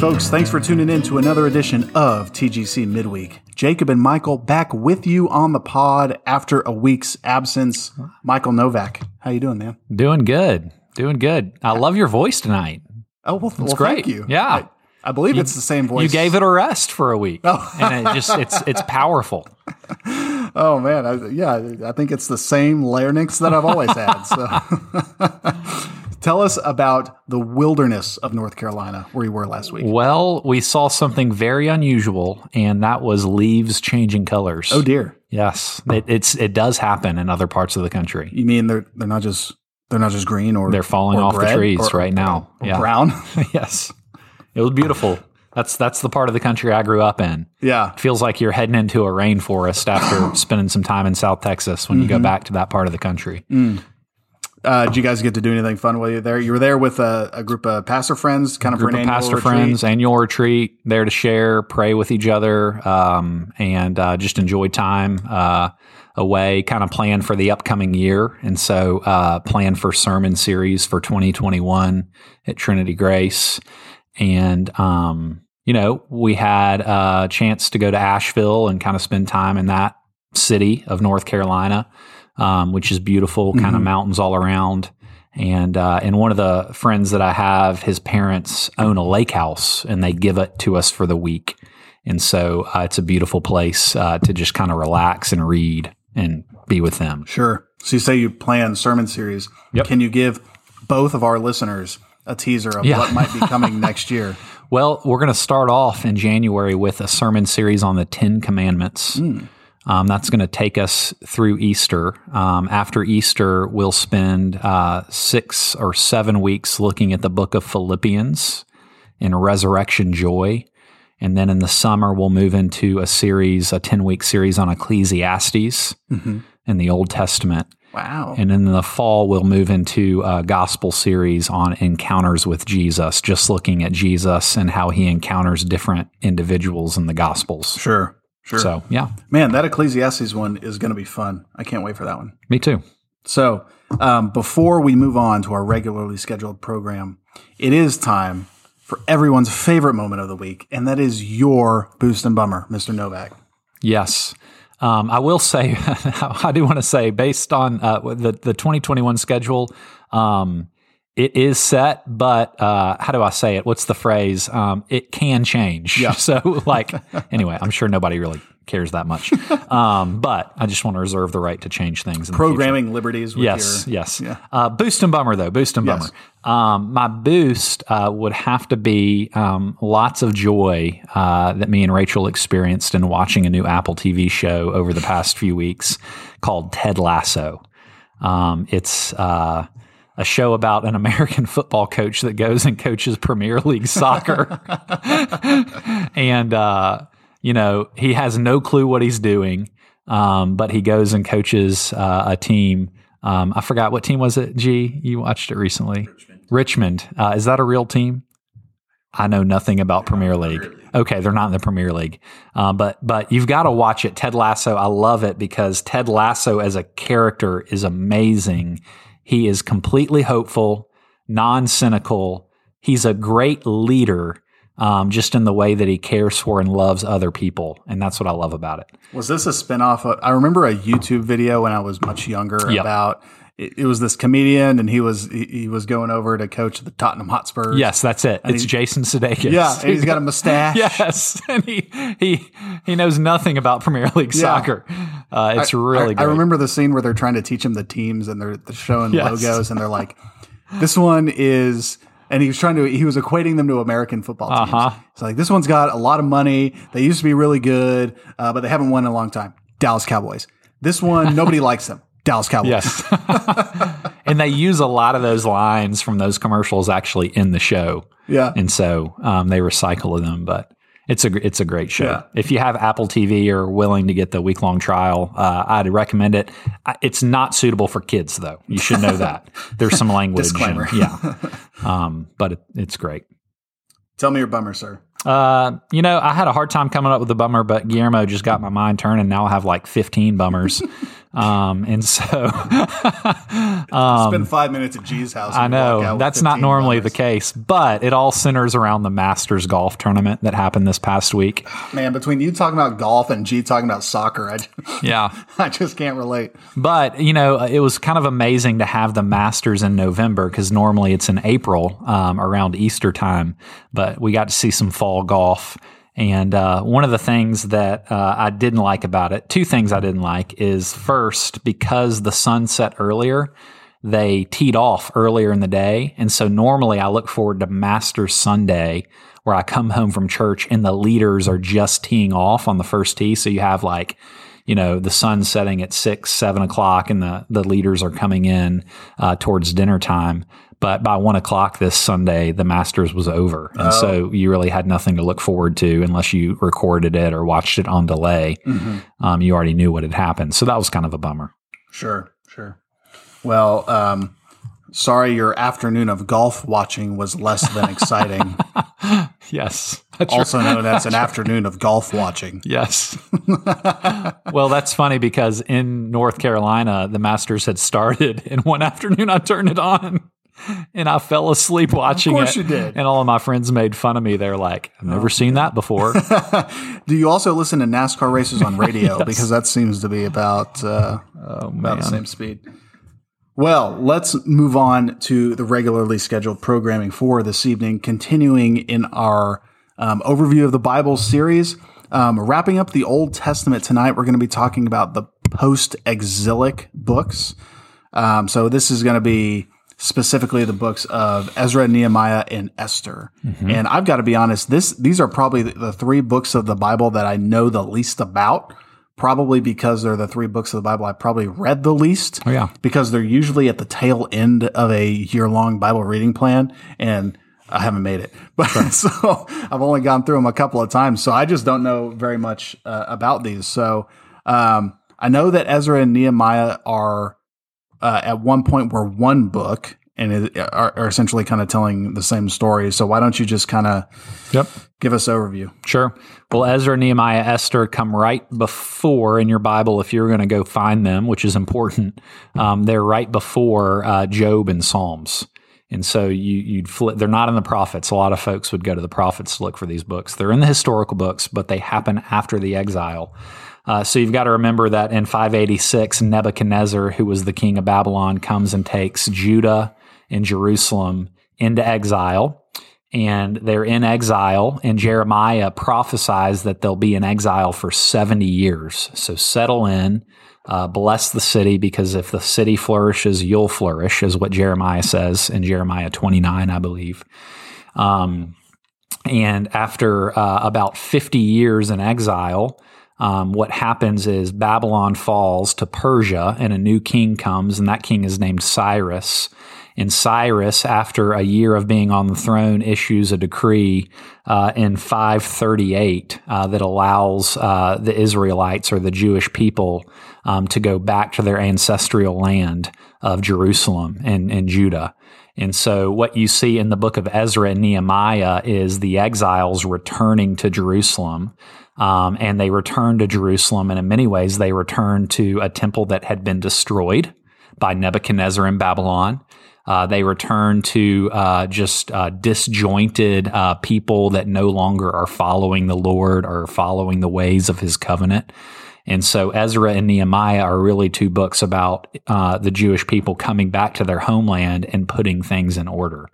Folks. Thanks for tuning in to another edition of TGC Midweek. Jacob and Michael back with you on the pod after a week's absence. Michael Novak, how you doing, man? Doing good. Doing good. I love your voice tonight. Oh, well, well great. thank you. Yeah. I, I believe it's the same voice. You gave it a rest for a week. Oh. and it just it's it's powerful. Oh man, I, yeah, I think it's the same larynx that I've always had. So Tell us about the wilderness of North Carolina where you were last week. Well, we saw something very unusual, and that was leaves changing colors. Oh dear. Yes, it, it's it does happen in other parts of the country. You mean they're they're not just they're not just green or they're falling or off the trees or, right now. Or yeah. brown. yes, it was beautiful. That's that's the part of the country I grew up in. Yeah, it feels like you're heading into a rainforest after spending some time in South Texas when you mm-hmm. go back to that part of the country. Mm. Uh, did you guys get to do anything fun while you were there? You were there with a, a group of pastor friends, kind of group of pastor retreat. friends, annual retreat, there to share, pray with each other, um, and uh, just enjoy time uh, away. Kind of plan for the upcoming year, and so uh, plan for sermon series for 2021 at Trinity Grace, and um, you know we had a chance to go to Asheville and kind of spend time in that city of North Carolina um, which is beautiful, kind mm-hmm. of mountains all around. And uh, and one of the friends that I have, his parents own a lake house, and they give it to us for the week. And so uh, it's a beautiful place uh, to just kind of relax and read and be with them. Sure. So you say you plan sermon series. Yep. Can you give both of our listeners a teaser of yeah. what might be coming next year? Well, we're going to start off in January with a sermon series on the Ten Commandments. Mm. Um, that's going to take us through Easter. Um, after Easter, we'll spend uh, six or seven weeks looking at the book of Philippians in resurrection joy. And then in the summer, we'll move into a series, a 10 week series on Ecclesiastes mm-hmm. in the Old Testament. Wow. And in the fall, we'll move into a gospel series on encounters with Jesus, just looking at Jesus and how he encounters different individuals in the gospels. Sure. Sure. So, yeah. Man, that Ecclesiastes one is going to be fun. I can't wait for that one. Me too. So, um, before we move on to our regularly scheduled program, it is time for everyone's favorite moment of the week, and that is your boost and bummer, Mr. Novak. Yes. Um, I will say, I do want to say, based on uh, the the 2021 schedule, um, it is set, but uh, how do I say it? What's the phrase? Um, it can change. Yeah. So, like, anyway, I'm sure nobody really cares that much. Um, but I just want to reserve the right to change things. Programming liberties. yes, your, yes. Yeah. Uh, boost and bummer though. Boost and bummer. Yes. Um, my boost uh, would have to be um, lots of joy uh, that me and Rachel experienced in watching a new Apple TV show over the past few weeks called Ted Lasso. Um, it's uh, a show about an American football coach that goes and coaches Premier League soccer. and, uh, you know, he has no clue what he's doing, um, but he goes and coaches uh, a team. Um, I forgot what team was it, G? You watched it recently. Richmond. Richmond. Uh, is that a real team? I know nothing about Premier League. Premier League. Okay, they're not in the Premier League, um, but but you've got to watch it. Ted Lasso, I love it because Ted Lasso as a character is amazing he is completely hopeful, non cynical. He's a great leader. Um, just in the way that he cares for and loves other people. And that's what I love about it. Was this a spinoff? Of, I remember a YouTube video when I was much younger yep. about it, it, was this comedian and he was he, he, was going over to coach the Tottenham Hotspurs. Yes, that's it. it's Jason Sudeikis. Yeah, and he's got a mustache. yes, and he he he knows nothing about Premier League yeah. soccer. Uh, it's I, really. I, I, remember the scene where they're trying to teach him the teams and they're, they're showing yes. logos and they're like, "This one is." and he was trying to he was equating them to American football teams. Uh-huh. So like this one's got a lot of money. They used to be really good, uh, but they haven't won in a long time. Dallas Cowboys. This one nobody likes them. Dallas Cowboys. Yes. and they use a lot of those lines from those commercials actually in the show. Yeah. And so um, they recycle them, but it's a it's a great show. Yeah. If you have Apple TV or willing to get the week long trial, uh, I'd recommend it. It's not suitable for kids though. You should know that. There's some language. Disclaimer. And, yeah. Um, but it, it's great. Tell me your bummer, sir. Uh, you know, I had a hard time coming up with a bummer, but Guillermo just got my mind turning. And now I have like 15 bummers. Um, and so Spend five minutes at G's house. I and walk out know that's not normally bummers. the case, but it all centers around the Masters golf tournament that happened this past week. Man, between you talking about golf and G talking about soccer, I, Yeah. I just can't relate. But, you know, it was kind of amazing to have the Masters in November because normally it's in April um, around Easter time. But we got to see some fall golf. And uh, one of the things that uh, I didn't like about it, two things I didn't like, is first, because the sun set earlier, they teed off earlier in the day. And so normally I look forward to Master Sunday where I come home from church and the leaders are just teeing off on the first tee. So you have like, you know, the sun setting at six, seven o'clock and the, the leaders are coming in uh, towards dinner time. But by one o'clock this Sunday, the Masters was over. And so you really had nothing to look forward to unless you recorded it or watched it on delay. Um, you already knew what had happened. So that was kind of a bummer. Sure, sure. Well, um, sorry, your afternoon of golf watching was less than exciting. Yes. Also known as an afternoon of golf watching. Yes. well, that's funny because in North Carolina, the Masters had started, and one afternoon I turned it on. And I fell asleep watching course it. you did. And all of my friends made fun of me. They're like, I've never seen that before. Do you also listen to NASCAR races on radio? Because that seems to be about uh, Oh, about the same speed. Well, let's move on to the regularly scheduled programming for this evening, continuing in our um, overview of the Bible series. Um, wrapping up the Old Testament tonight, we're going to be talking about the post exilic books. Um, so this is going to be specifically the books of Ezra, Nehemiah, and Esther. And I've got to be honest, this these are probably the, three books of the Bible that I know the least about. Probably because they're the three books of the Bible I probably read the least. Oh, yeah. Because they're usually at the tail end of a year long Bible reading plan. And I haven't made it. But so I've only gone through them a couple of times. So I just don't know very much uh, about these. So um, I know that Ezra and Nehemiah are uh, at one point were one book and it, are, are essentially kind of telling the same story. So why don't you just kind of Yep. give us overview? Sure. Well, Ezra, Nehemiah, Esther come right before in your Bible if you're going to go find them, which is important. Um, they're right before uh, Job and Psalms. And so you, you'd flip, they're not in the prophets. A lot of folks would go to the prophets to look for these books. They're in the historical books, but they happen after the exile. Uh, so you've got to remember that in 586, Nebuchadnezzar, who was the king of Babylon, comes and takes Judah and Jerusalem into exile and they're in exile. And Jeremiah prophesies that they'll be in exile for 70 years. So settle in, uh, bless the city, because if the city flourishes, you'll flourish, is what Jeremiah says in Jeremiah 29, I believe. Um, and after uh, about 50 years in exile, um, what happens is Babylon falls to Persia, and a new king comes, and that king is named Cyrus. And Cyrus, after a year of being on the throne, issues a decree uh, in 538 uh, that allows uh, the Israelites or the Jewish people um, to go back to their ancestral land of Jerusalem and, and Judah. And so, what you see in the book of Ezra and Nehemiah is the exiles returning to Jerusalem. Um, and they return to Jerusalem, and in many ways, they return to a temple that had been destroyed by Nebuchadnezzar in Babylon. Uh, they return to uh, just uh, disjointed uh, people that no longer are following the Lord or following the ways of his covenant. And so Ezra and Nehemiah are really two books about uh, the Jewish people coming back to their homeland and putting things in order.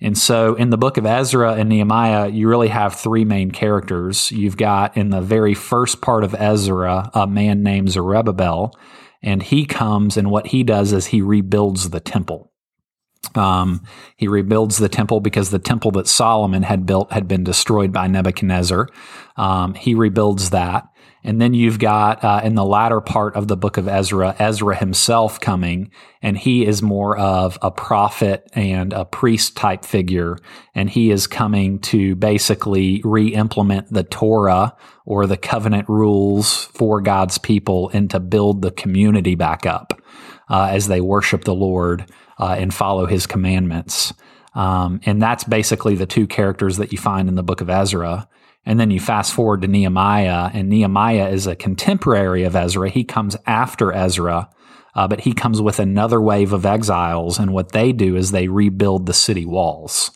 And so in the book of Ezra and Nehemiah, you really have three main characters. You've got in the very first part of Ezra, a man named Zerubbabel, and he comes and what he does is he rebuilds the temple. Um, he rebuilds the temple because the temple that Solomon had built had been destroyed by Nebuchadnezzar. Um, he rebuilds that. And then you've got uh, in the latter part of the book of Ezra, Ezra himself coming, and he is more of a prophet and a priest type figure. And he is coming to basically re implement the Torah or the covenant rules for God's people and to build the community back up uh, as they worship the Lord uh, and follow his commandments. Um, and that's basically the two characters that you find in the book of Ezra. And then you fast forward to Nehemiah, and Nehemiah is a contemporary of Ezra. He comes after Ezra, uh, but he comes with another wave of exiles. And what they do is they rebuild the city walls.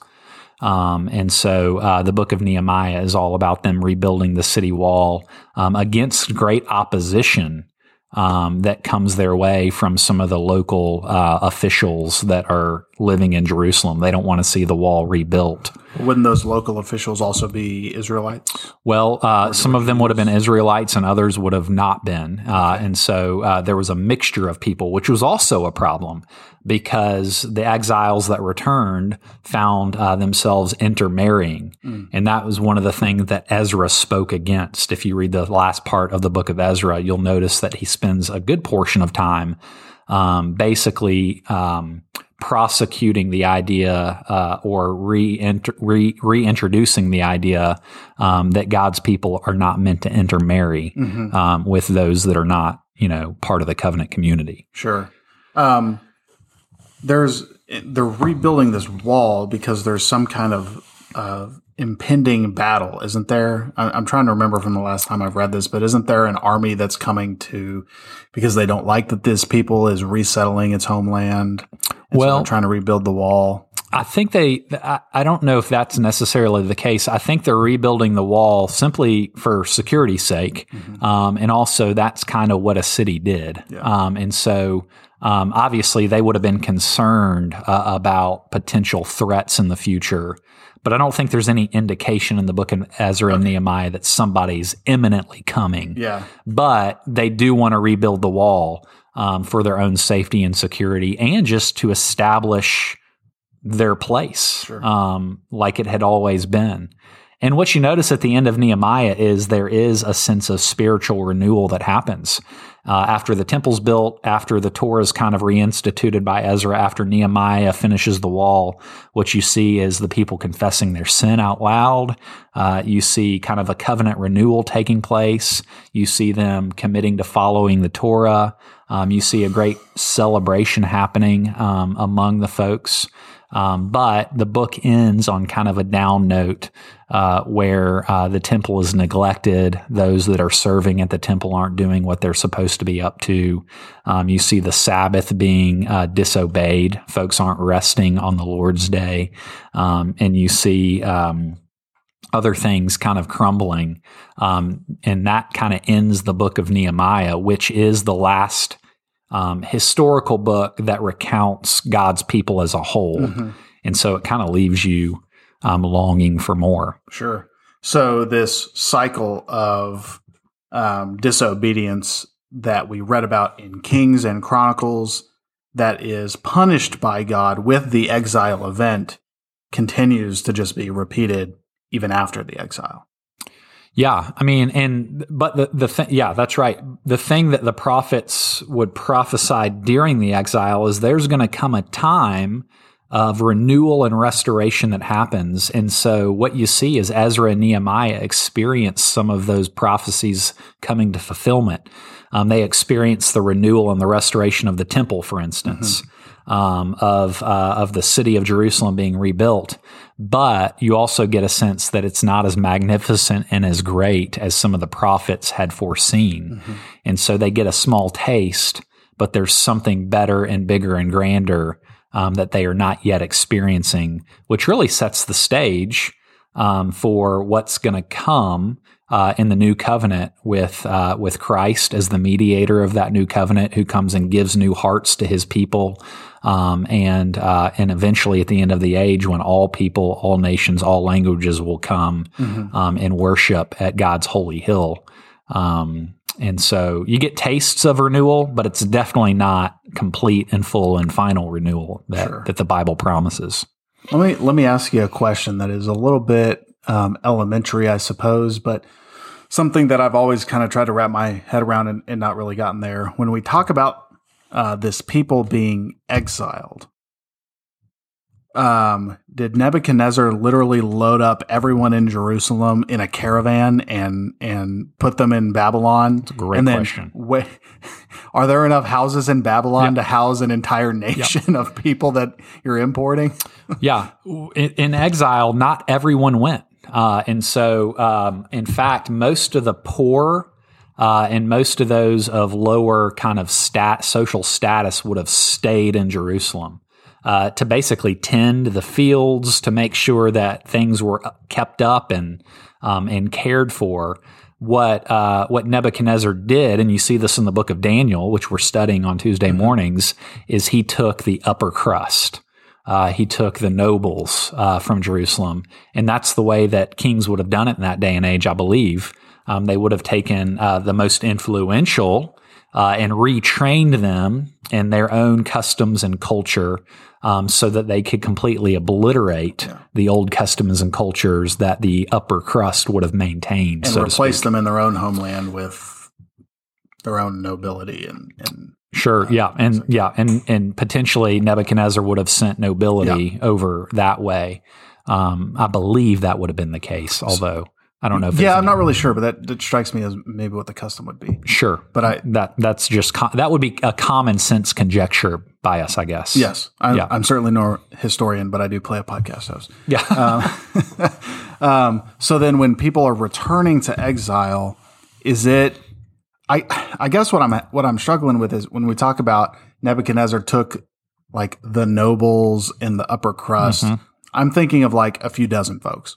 Um, and so uh, the book of Nehemiah is all about them rebuilding the city wall um, against great opposition um, that comes their way from some of the local uh, officials that are living in Jerusalem. They don't want to see the wall rebuilt. Wouldn't those local officials also be Israelites? Well, uh, some of them would have been Israelites and others would have not been. Uh, and so uh, there was a mixture of people, which was also a problem because the exiles that returned found uh, themselves intermarrying. Mm. And that was one of the things that Ezra spoke against. If you read the last part of the book of Ezra, you'll notice that he spends a good portion of time um, basically um, prosecuting the idea uh, or re, re- reintroducing the idea um, that God's people are not meant to intermarry mm-hmm. um, with those that are not, you know, part of the covenant community. Sure. Um, there's they're rebuilding this wall because there's some kind of uh, impending battle, isn't there? I'm trying to remember from the last time I've read this, but isn't there an army that's coming to because they don't like that this people is resettling its homeland? Well, so trying to rebuild the wall. I think they, I, I, don't know if that's necessarily the case. I think they're rebuilding the wall simply for security's sake. Mm-hmm. Um, and also that's kind of what a city did. Yeah. Um, and so, um, obviously they would have been concerned uh, about potential threats in the future. But I don't think there's any indication in the book of Ezra okay. and Nehemiah that somebody's imminently coming. Yeah. But they do want to rebuild the wall um, for their own safety and security and just to establish their place sure. um, like it had always been. And what you notice at the end of Nehemiah is there is a sense of spiritual renewal that happens. Uh, after the temple's built, after the Torah is kind of reinstituted by Ezra, after Nehemiah finishes the wall, what you see is the people confessing their sin out loud. Uh, you see kind of a covenant renewal taking place. You see them committing to following the Torah. Um, you see a great celebration happening um, among the folks. Um, but the book ends on kind of a down note uh, where uh, the temple is neglected. Those that are serving at the temple aren't doing what they're supposed to be up to. Um, you see the Sabbath being uh, disobeyed. Folks aren't resting on the Lord's day. Um, and you see um, other things kind of crumbling. Um, and that kind of ends the book of Nehemiah, which is the last um, historical book that recounts God's people as a whole. Mm-hmm. And so it kind of leaves you um, longing for more. Sure. So this cycle of um, disobedience that we read about in Kings and Chronicles that is punished by God with the exile event continues to just be repeated even after the exile. Yeah, I mean, and but the the th- yeah, that's right. The thing that the prophets would prophesy during the exile is there's going to come a time of renewal and restoration that happens. And so what you see is Ezra and Nehemiah experience some of those prophecies coming to fulfillment. Um, they experience the renewal and the restoration of the temple, for instance. Mm-hmm um, of uh, of the city of Jerusalem being rebuilt. But you also get a sense that it's not as magnificent and as great as some of the prophets had foreseen, mm-hmm. and so they get a small taste. But there's something better and bigger and grander um, that they are not yet experiencing, which really sets the stage um, for what's going to come uh, in the new covenant with uh, with Christ as the mediator of that new covenant, who comes and gives new hearts to His people, um, and uh, and eventually at the end of the age, when all people, all nations, all languages will come mm-hmm. um, and worship at God's holy hill. Um, and so you get tastes of renewal, but it's definitely not complete and full and final renewal that, sure. that the Bible promises. Let me let me ask you a question that is a little bit um, elementary, I suppose, but something that I've always kind of tried to wrap my head around and, and not really gotten there. When we talk about uh, this people being exiled, um, did Nebuchadnezzar literally load up everyone in Jerusalem in a caravan and and put them in Babylon? That's a great and question. Wh- are there enough houses in Babylon to house an entire nation of people that you're importing? yeah, in, in, exile, not everyone went. Uh, and so, um, in fact, most of the poor uh, and most of those of lower kind of stat social status would have stayed in Jerusalem uh, to basically tend the fields to make sure that things were kept up and um, and cared for. What uh, what Nebuchadnezzar did, and you see this in the book of Daniel, which we're studying on Tuesday mornings, is he took the upper crust. Uh, he took the nobles uh, from Jerusalem, and that's the way that kings would have done it in that day and age, I believe. Um, they would have taken uh, the most influential uh, and retrained them in their own customs and culture um, so that they could completely obliterate yeah. the old customs and cultures that the upper crust would have maintained and so replace them in their own homeland with their own nobility and, and Sure. Uh, yeah. And yeah. And, and potentially Nebuchadnezzar would have sent nobility yeah. over that way. Um, I believe that would have been the case, although I don't know. If yeah, I'm not really sure, but that, that strikes me as maybe what the custom would be. Sure, but I that that's just that would be a common sense conjecture by us, I guess. Yes, I, yeah. I'm certainly no historian, but I do play a podcast host. Yeah. um, um, so then, when people are returning to exile, is it? I I guess what I'm what I'm struggling with is when we talk about Nebuchadnezzar took like the nobles in the upper crust. Mm-hmm. I'm thinking of like a few dozen folks,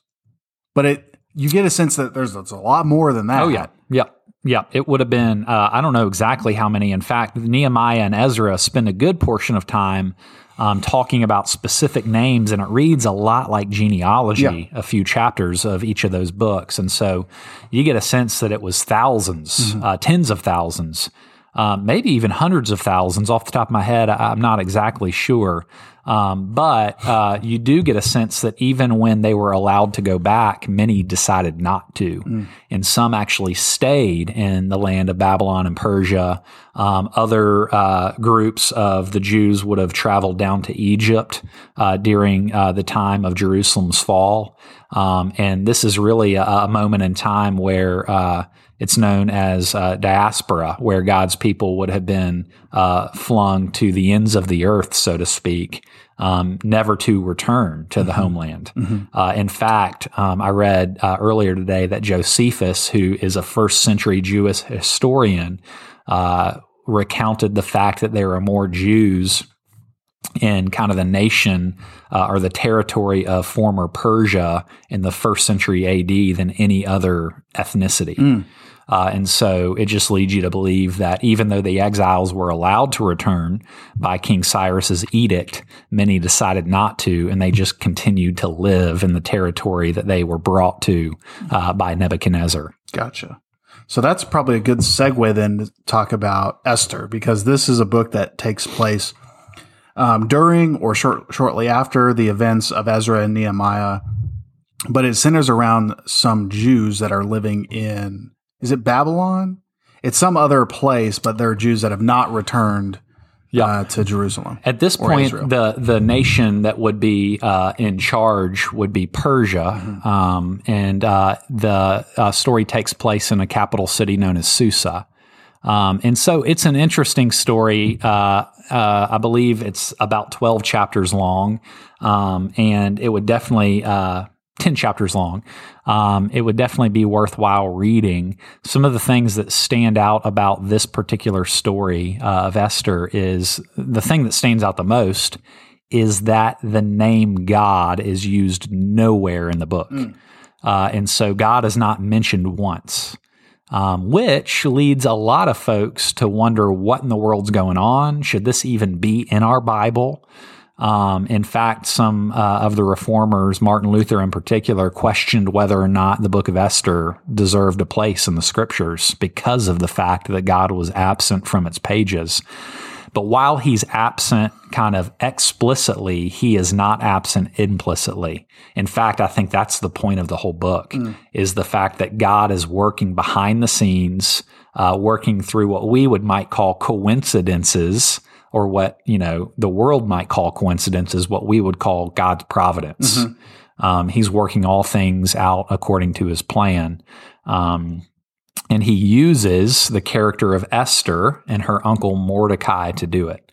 but it you get a sense that there's, there's a lot more than that. Oh yeah, yeah, yeah. It would have been uh, I don't know exactly how many. In fact, Nehemiah and Ezra spend a good portion of time um, talking about specific names, and it reads a lot like genealogy. Yeah. A few chapters of each of those books, and so you get a sense that it was 1000s mm-hmm. uh, tens of thousands. Um, maybe even hundreds of thousands off the top of my head. I, I'm not exactly sure. Um, but uh, you do get a sense that even when they were allowed to go back, many decided not to. Mm. And some actually stayed in the land of Babylon and Persia. Um, other uh, groups of the Jews would have traveled down to Egypt uh, during uh, the time of Jerusalem's fall. Um, and this is really a, a, moment in time where uh, it's known as uh, diaspora, where God's people would have been uh, flung to the ends of the earth, so to speak, um, never to return to the mm-hmm. homeland. Mm-hmm. Uh, in fact, um, I read uh, earlier today that Josephus, who is a first century Jewish historian, uh, recounted the fact that there are more Jews in kind of the nation uh, or the territory of former Persia in the first century AD than any other ethnicity. Mm. Uh, and so it just leads you to believe that even though the exiles were allowed to return by King Cyrus's edict, many decided not to, and they just continued to live in the territory that they were brought to uh, by Nebuchadnezzar. Gotcha. So that's probably a good segue then to talk about Esther, because this is a book that takes place um, during or short, shortly after the events of Ezra and Nehemiah, but it centers around some Jews that are living in is it Babylon? It's some other place, but there are Jews that have not returned yeah. Uh, to Jerusalem. At this point, Israel. the the nation that would be uh, in charge would be Persia, mm-hmm. um, and uh, the uh, story takes place in a capital city known as Susa. Um, and so it's an interesting story. Uh, uh, I believe it's about twelve chapters long, um, and it would definitely 10 chapters long. Um, it would definitely be worthwhile reading. Some of the things that stand out about this particular story uh, of Esther is the thing that stands out the most is that the name God is used nowhere in the book. Mm. Uh, and so God is not mentioned once. Um, which leads a lot of folks to wonder what in the world's going on. Should this even be in our Bible? Um, in fact, some uh, of the reformers, Martin Luther in particular, questioned whether or not the book of Esther deserved a place in the scriptures because of the fact that God was absent from its pages. But while he's absent kind of explicitly, he is not absent implicitly. In fact, I think that's the point of the whole book mm. is the fact that God is working behind the scenes, uh, working through what we would might call coincidences or what you know the world might call coincidence is what we would call God's providence. Mm-hmm. Um, he's working all things out according to His plan, um, and He uses the character of Esther and her uncle Mordecai to do it.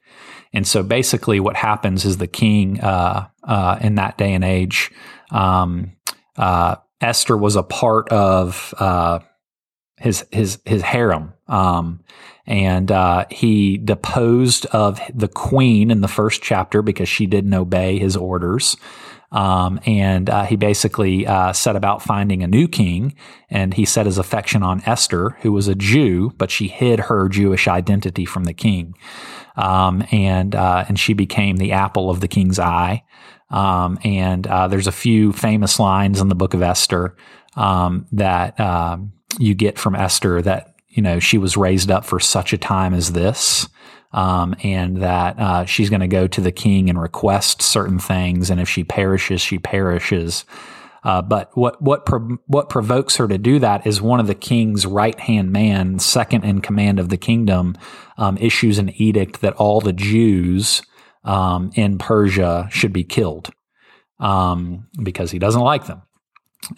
And so, basically, what happens is the king uh, uh, in that day and age um, uh, Esther was a part of uh, his his his harem, um, and uh, he deposed of the queen in the first chapter because she didn't obey his orders. Um, and uh, he basically uh, set about finding a new king, and he set his affection on Esther, who was a Jew, but she hid her Jewish identity from the king, um, and uh, and she became the apple of the king's eye. Um, and uh, there's a few famous lines in the book of Esther um, that um, you get from Esther that you know she was raised up for such a time as this um, and that uh, she's going to go to the king and request certain things, and if she perishes, she perishes. Uh, but what what pro- what provokes her to do that is one of the king's right hand man, second in command of the kingdom, um, issues an edict that all the Jews um, in Persia should be killed um, because he doesn't like them.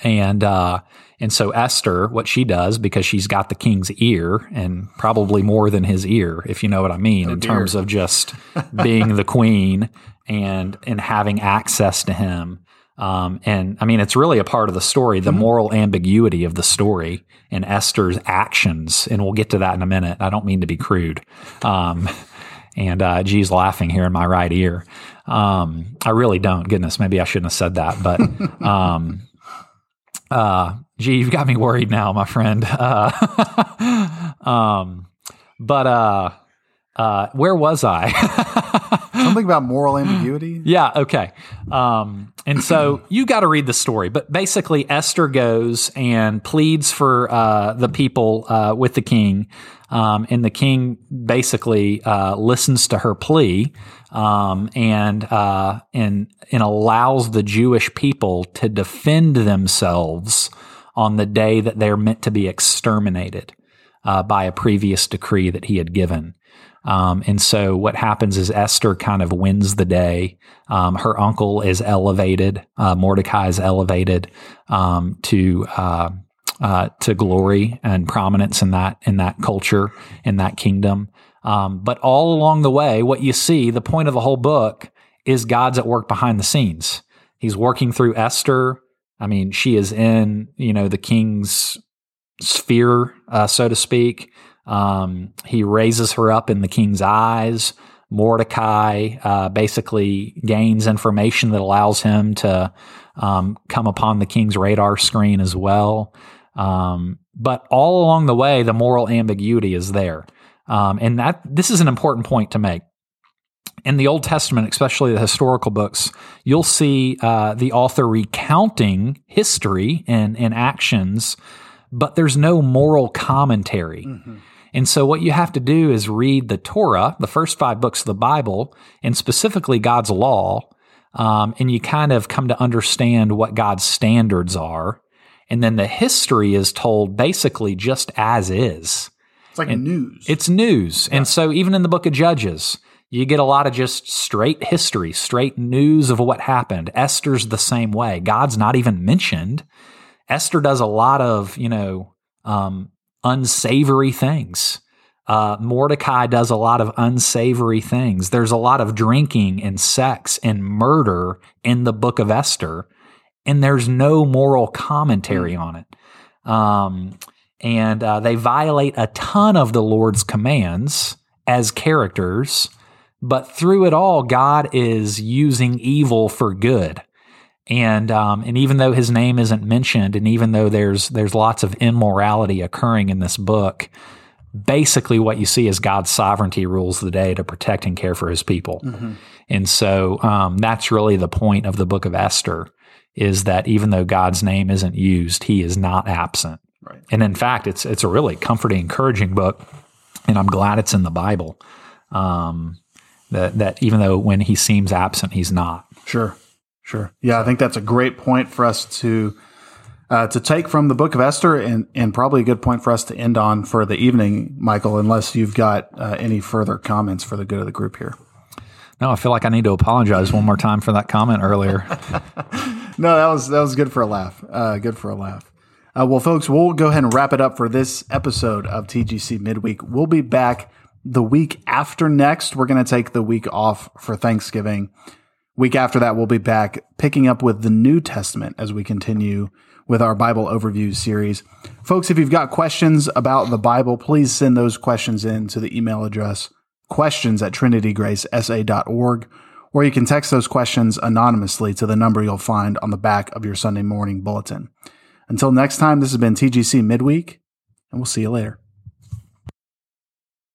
And uh, and so Esther, what she does, because she's got the king's ear and probably more than his ear, if you know what I mean, oh, in dear. terms of just being the queen and and having access to him. Um, and I mean, it's really a part of the story, the mm-hmm. moral ambiguity of the story and Esther's actions. And we'll get to that in a minute. I don't mean to be crude. Um, and uh, G's laughing here in my right ear. Um, I really don't. Goodness, maybe I shouldn't have said that, but um, uh, gee, you've got me worried now, my friend. Uh, um, but uh, uh, where was I? Something about moral ambiguity. Yeah. Okay. Um, and so you got to read the story, but basically Esther goes and pleads for uh, the people uh, with the king, um, and the king basically uh, listens to her plea um, and uh, and and allows the Jewish people to defend themselves on the day that they're meant to be exterminated uh, by a previous decree that he had given. Um, and so what happens is Esther kind of wins the day. Um, her uncle is elevated. Uh, Mordecai is elevated um, to uh, uh, to glory and prominence in that in that culture in that kingdom. Um, but all along the way, what you see, the point of the whole book is God's at work behind the scenes. He's working through Esther. I mean, she is in, you know, the king's sphere, uh, so to speak. Um, he raises her up in the king's eyes. Mordecai uh, basically gains information that allows him to um, come upon the king's radar screen as well. Um, but all along the way, the moral ambiguity is there. Um, and that this is an important point to make. In the Old Testament, especially the historical books, you'll see uh, the author recounting history and, and actions, but there's no moral commentary. Mm-hmm. And so, what you have to do is read the Torah, the first five books of the Bible, and specifically God's law, um, and you kind of come to understand what God's standards are. And then the history is told basically just as is. It's like and news. It's news. Yeah. And so even in the book of Judges, you get a lot of just straight history, straight news of what happened. Esther's the same way. God's not even mentioned. Esther does a lot of, you know, um, unsavory things. Uh, Mordecai does a lot of unsavory things. There's a lot of drinking and sex and murder in the book of Esther, and there's no moral commentary hmm. on it. Um, and uh, they violate a ton of the Lord's commands as characters, but through it all, God is using evil for good. And um, and even though His name isn't mentioned, and even though there's there's lots of immorality occurring in this book, basically what you see is God's sovereignty rules the day to protect and care for His people. Mm-hmm. And so um, that's really the point of the book of Esther is that even though God's name isn't used, He is not absent. Right. And in fact, it's it's a really comforting, encouraging book, and I'm glad it's in the Bible. Um, that that even though when he seems absent, he's not. Sure, sure. Yeah, I think that's a great point for us to uh, to take from the Book of Esther, and and probably a good point for us to end on for the evening, Michael. Unless you've got uh, any further comments for the good of the group here. No, I feel like I need to apologize one more time for that comment earlier. no, that was that was good for a laugh. Uh, good for a laugh. Uh, well, folks, we'll go ahead and wrap it up for this episode of TGC Midweek. We'll be back the week after next. We're going to take the week off for Thanksgiving. Week after that, we'll be back picking up with the New Testament as we continue with our Bible overview series. Folks, if you've got questions about the Bible, please send those questions in to the email address questions at trinitygracesa.org, or you can text those questions anonymously to the number you'll find on the back of your Sunday morning bulletin. Until next time, this has been TGC Midweek, and we'll see you later.